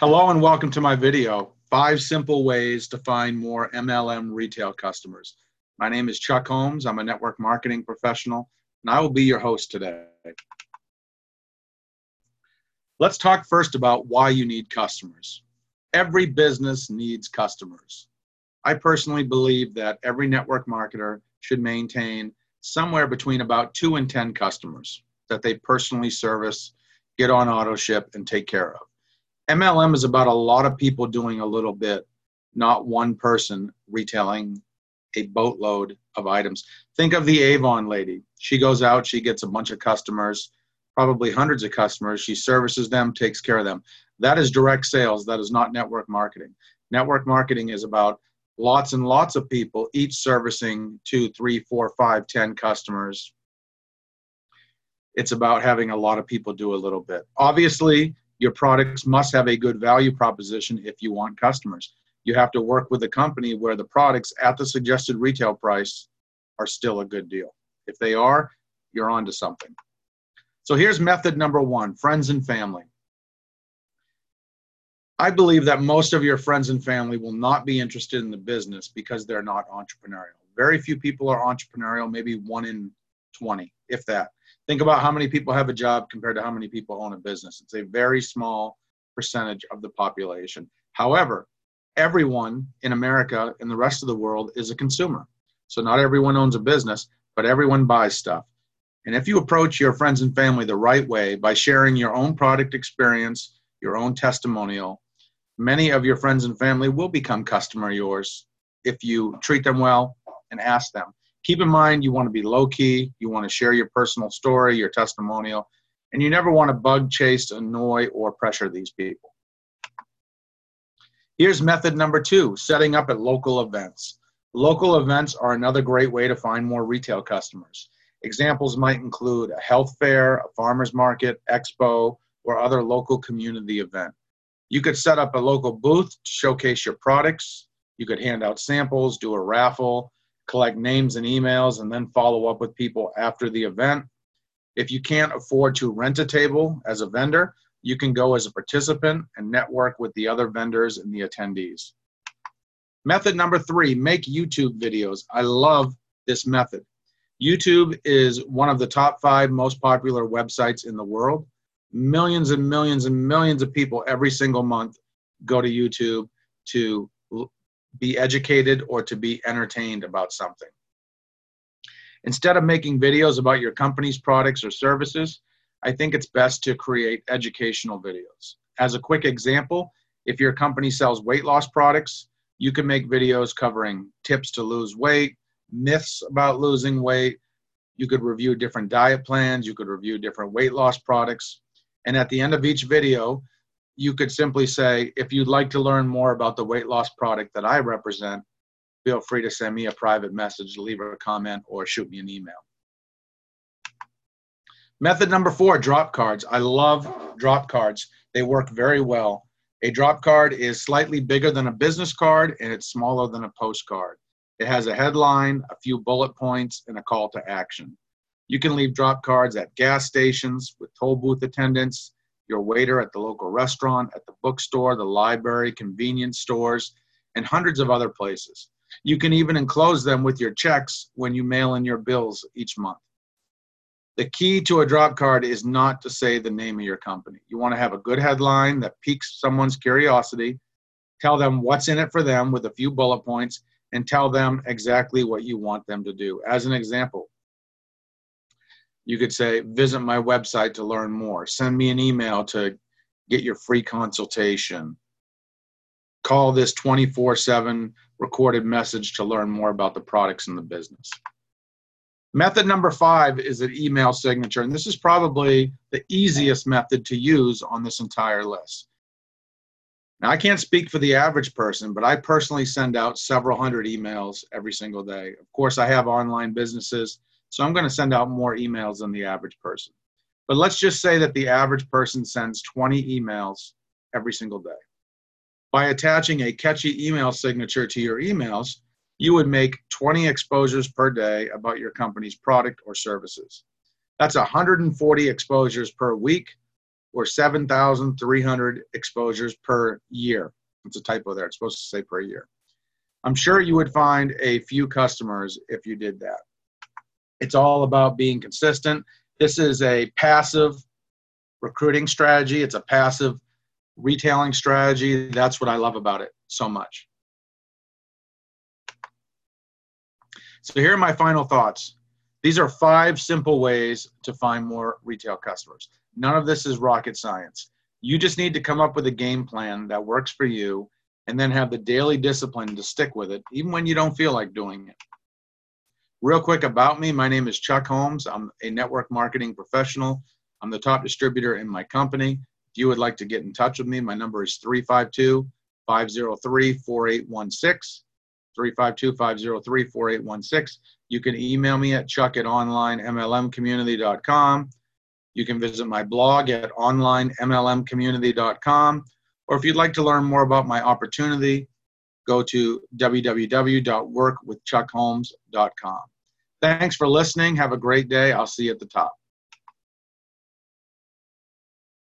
Hello and welcome to my video, Five Simple Ways to Find More MLM Retail Customers. My name is Chuck Holmes. I'm a network marketing professional, and I will be your host today. Let's talk first about why you need customers. Every business needs customers. I personally believe that every network marketer should maintain somewhere between about two and 10 customers that they personally service, get on auto ship, and take care of. MLM is about a lot of people doing a little bit, not one person retailing a boatload of items. Think of the Avon lady. She goes out, she gets a bunch of customers, probably hundreds of customers. She services them, takes care of them. That is direct sales. That is not network marketing. Network marketing is about lots and lots of people, each servicing two, three, four, five, ten customers. It's about having a lot of people do a little bit. Obviously, your products must have a good value proposition if you want customers. You have to work with a company where the products at the suggested retail price are still a good deal. If they are, you're on to something. So here's method number one friends and family. I believe that most of your friends and family will not be interested in the business because they're not entrepreneurial. Very few people are entrepreneurial, maybe one in 20, if that. Think about how many people have a job compared to how many people own a business. It's a very small percentage of the population. However, everyone in America and the rest of the world is a consumer. So not everyone owns a business, but everyone buys stuff. And if you approach your friends and family the right way by sharing your own product experience, your own testimonial, many of your friends and family will become customer yours if you treat them well and ask them keep in mind you want to be low key, you want to share your personal story, your testimonial, and you never want to bug, chase, annoy, or pressure these people. Here's method number two setting up at local events. Local events are another great way to find more retail customers. Examples might include a health fair, a farmer's market, expo, or other local community event. You could set up a local booth to showcase your products. You could hand out samples, do a raffle, collect names and emails, and then follow up with people after the event. If you can't afford to rent a table as a vendor, you can go as a participant and network with the other vendors and the attendees. Method number three, make YouTube videos. I love this method. YouTube is one of the top five most popular websites in the world. Millions and millions and millions of people every single month go to YouTube to be educated or to be entertained about something. Instead of making videos about your company's products or services, I think it's best to create educational videos. As a quick example, if your company sells weight loss products, you can make videos covering tips to lose weight, myths about losing weight. You could review different diet plans, you could review different weight loss products. And at the end of each video, you could simply say, if you'd like to learn more about the weight loss product that I represent, feel free to send me a private message, leave a comment, or shoot me an email. Method number four, drop cards. I love drop cards. They work very well. A drop card is slightly bigger than a business card and it's smaller than a postcard. It has a headline, a few bullet points, and a call to action. You can leave drop cards at gas stations with toll booth attendants, your waiter at the local restaurant, at the bookstore, the library, convenience stores, and hundreds of other places. You can even enclose them with your checks when you mail in your bills each month. The key to a drop card is not to say the name of your company. You want to have a good headline that piques someone's curiosity, tell them what's in it for them with a few bullet points, and tell them exactly what you want them to do. As an example, you could say, visit my website to learn more. Send me an email to get your free consultation. Call this 24 7 recorded message to learn more about the products in the business. Method number five is an email signature, and this is probably the easiest method to use on this entire list. Now, I can't speak for the average person, but I personally send out several hundred emails every single day. Of course, I have online businesses so I'm going to send out more emails than the average person. But let's just say that the average person sends 20 emails every single day. By attaching a catchy email signature to your emails, you would make 20 exposures per day about your company's product or services. That's 140 exposures per week or 7,300 exposures per year. It's a typo there. It's supposed to say per year. I'm sure you would find a few customers if you did that. It's all about being consistent. This is a passive recruiting strategy, it's a passive retailing strategy. That's what I love about it so much. So, here are my final thoughts. These are five simple ways to find more retail customers. None of this is rocket science. You just need to come up with a game plan that works for you and then have the daily discipline to stick with it, even when you don't feel like doing it. Real quick about me my name is Chuck Holmes. I'm a network marketing professional. I'm the top distributor in my company. If you would like to get in touch with me, my number is 352 503 4816. 352 503 4816. You can email me at chuck at onlinemlmcommunity.com. You can visit my blog at onlinemlmcommunity.com. Or if you'd like to learn more about my opportunity, go to www.workwithchuckholmes.com. Thanks for listening. Have a great day. I'll see you at the top.